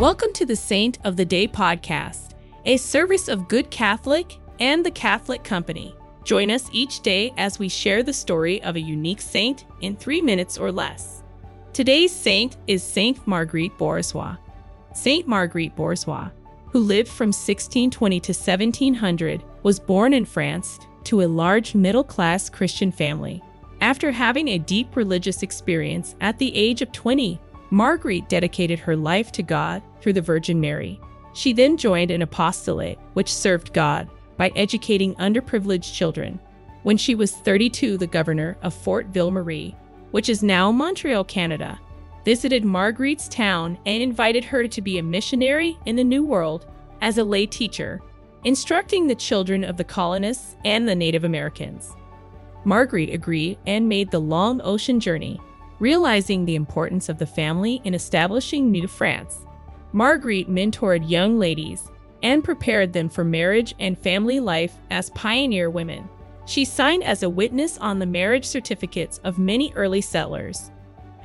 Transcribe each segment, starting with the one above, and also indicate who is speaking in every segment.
Speaker 1: Welcome to the Saint of the Day podcast, a service of Good Catholic and the Catholic Company. Join us each day as we share the story of a unique saint in three minutes or less. Today's saint is Saint Marguerite Bourgeoys. Saint Marguerite Bourgeoys, who lived from 1620 to 1700, was born in France to a large middle class Christian family. After having a deep religious experience at the age of 20, Marguerite dedicated her life to God through the Virgin Mary. She then joined an apostolate which served God by educating underprivileged children. When she was 32, the governor of Fort Ville Marie, which is now Montreal, Canada, visited Marguerite's town and invited her to be a missionary in the New World as a lay teacher, instructing the children of the colonists and the Native Americans. Marguerite agreed and made the long ocean journey Realizing the importance of the family in establishing New France, Marguerite mentored young ladies and prepared them for marriage and family life as pioneer women. She signed as a witness on the marriage certificates of many early settlers.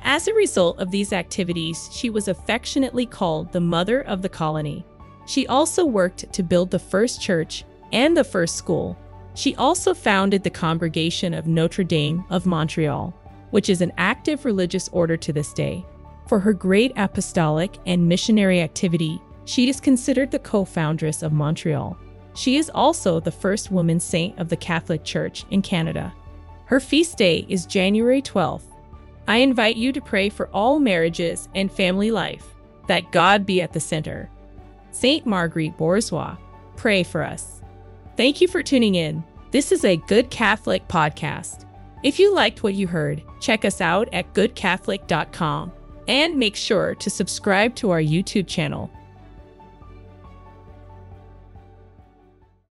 Speaker 1: As a result of these activities, she was affectionately called the Mother of the Colony. She also worked to build the first church and the first school. She also founded the Congregation of Notre Dame of Montreal which is an active religious order to this day. For her great apostolic and missionary activity, she is considered the co foundress of Montreal. She is also the first woman saint of the Catholic Church in Canada. Her feast day is January 12th. I invite you to pray for all marriages and family life, that God be at the center. Saint Marguerite Bourgeoys, pray for us. Thank you for tuning in. This is a Good Catholic podcast. If you liked what you heard, check us out at goodcatholic.com and make sure to subscribe to our YouTube channel